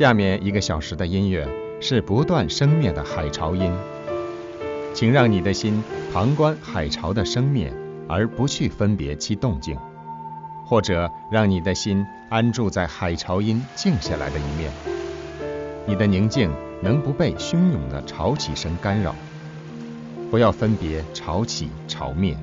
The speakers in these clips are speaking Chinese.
下面一个小时的音乐是不断生灭的海潮音，请让你的心旁观海潮的生灭，而不去分别其动静，或者让你的心安住在海潮音静下来的一面，你的宁静能不被汹涌的潮起声干扰，不要分别潮起潮灭。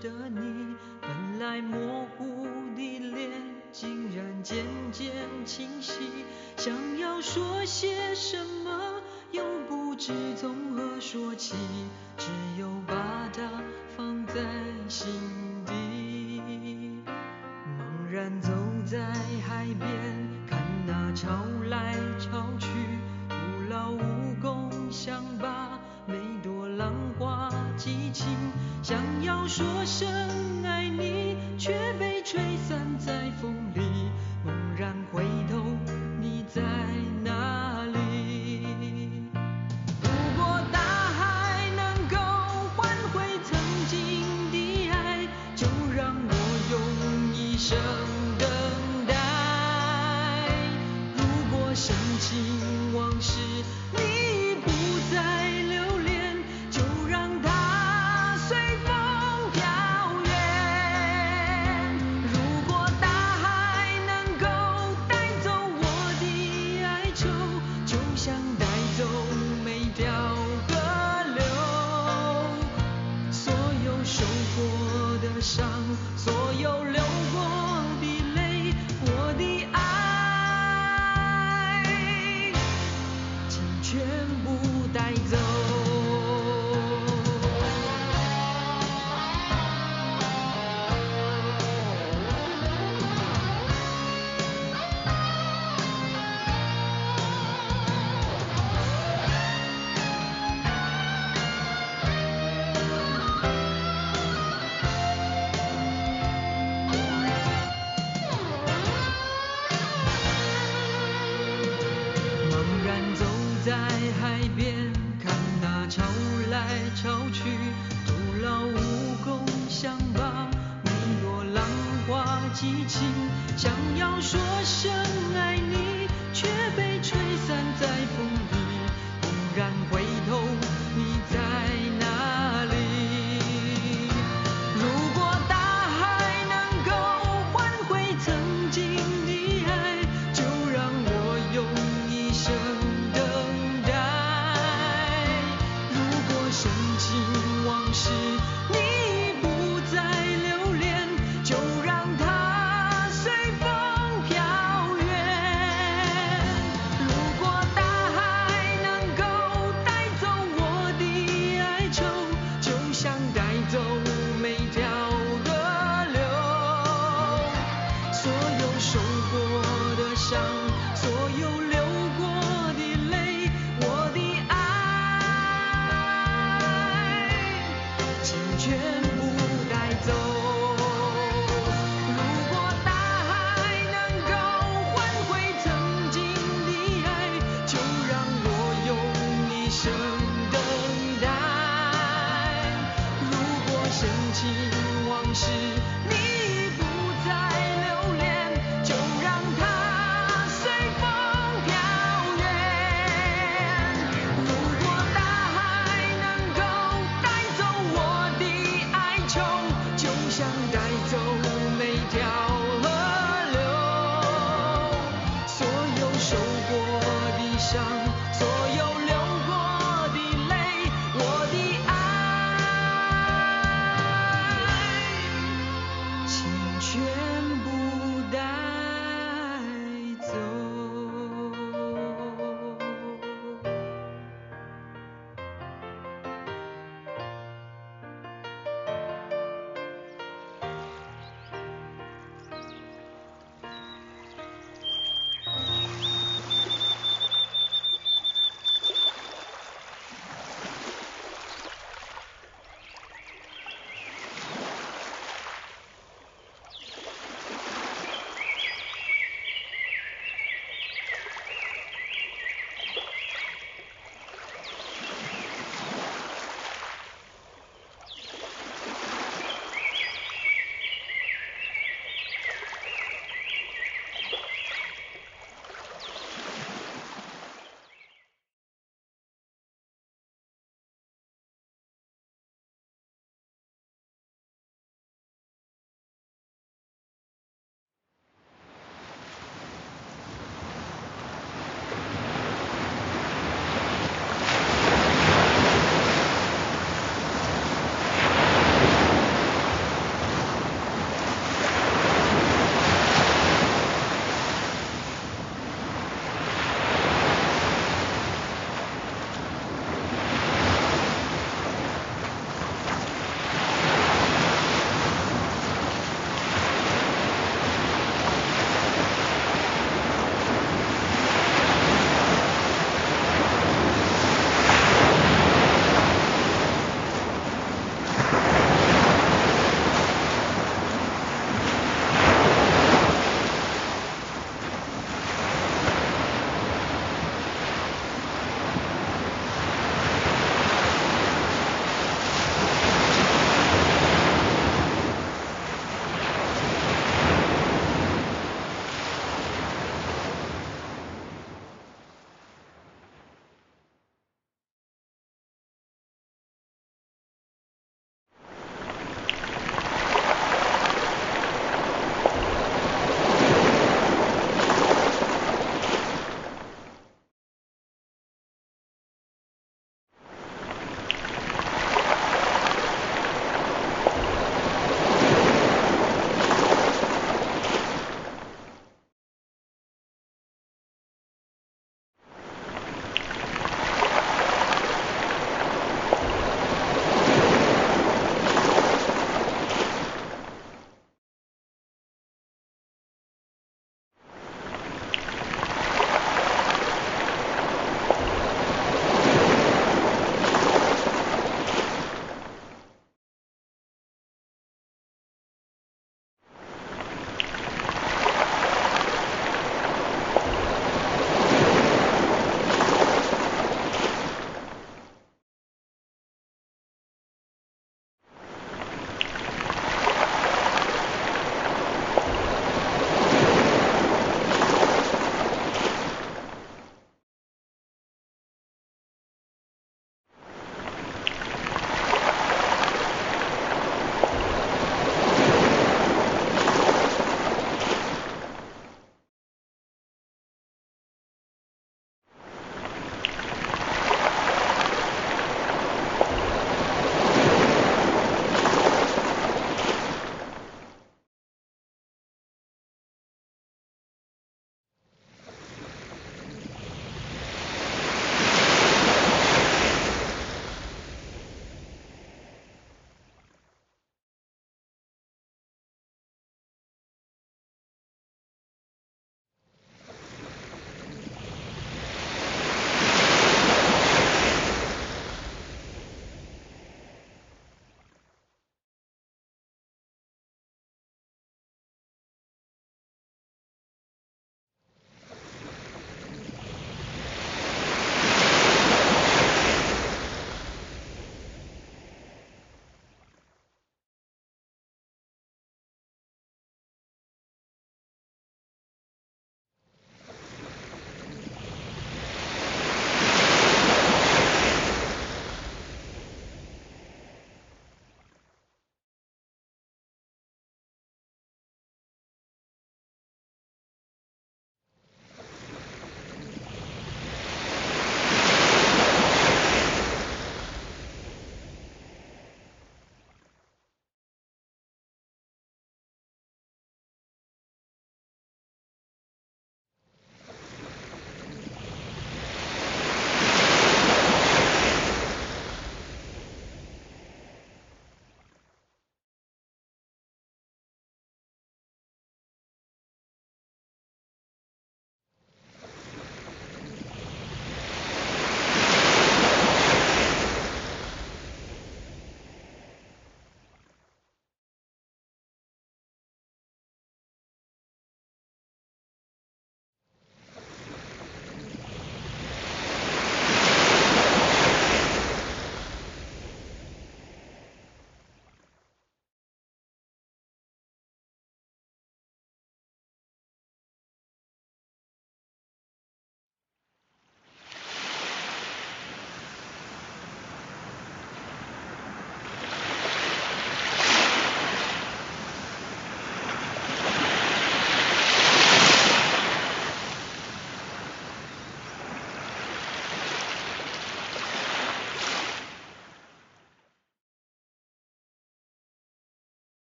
的你本来模糊的脸竟然渐渐清晰想要说些什么又不知从何说起只有把它放在心底。茫然走在海边看那潮来 should. 就像带走每条河流所有受过的伤所有流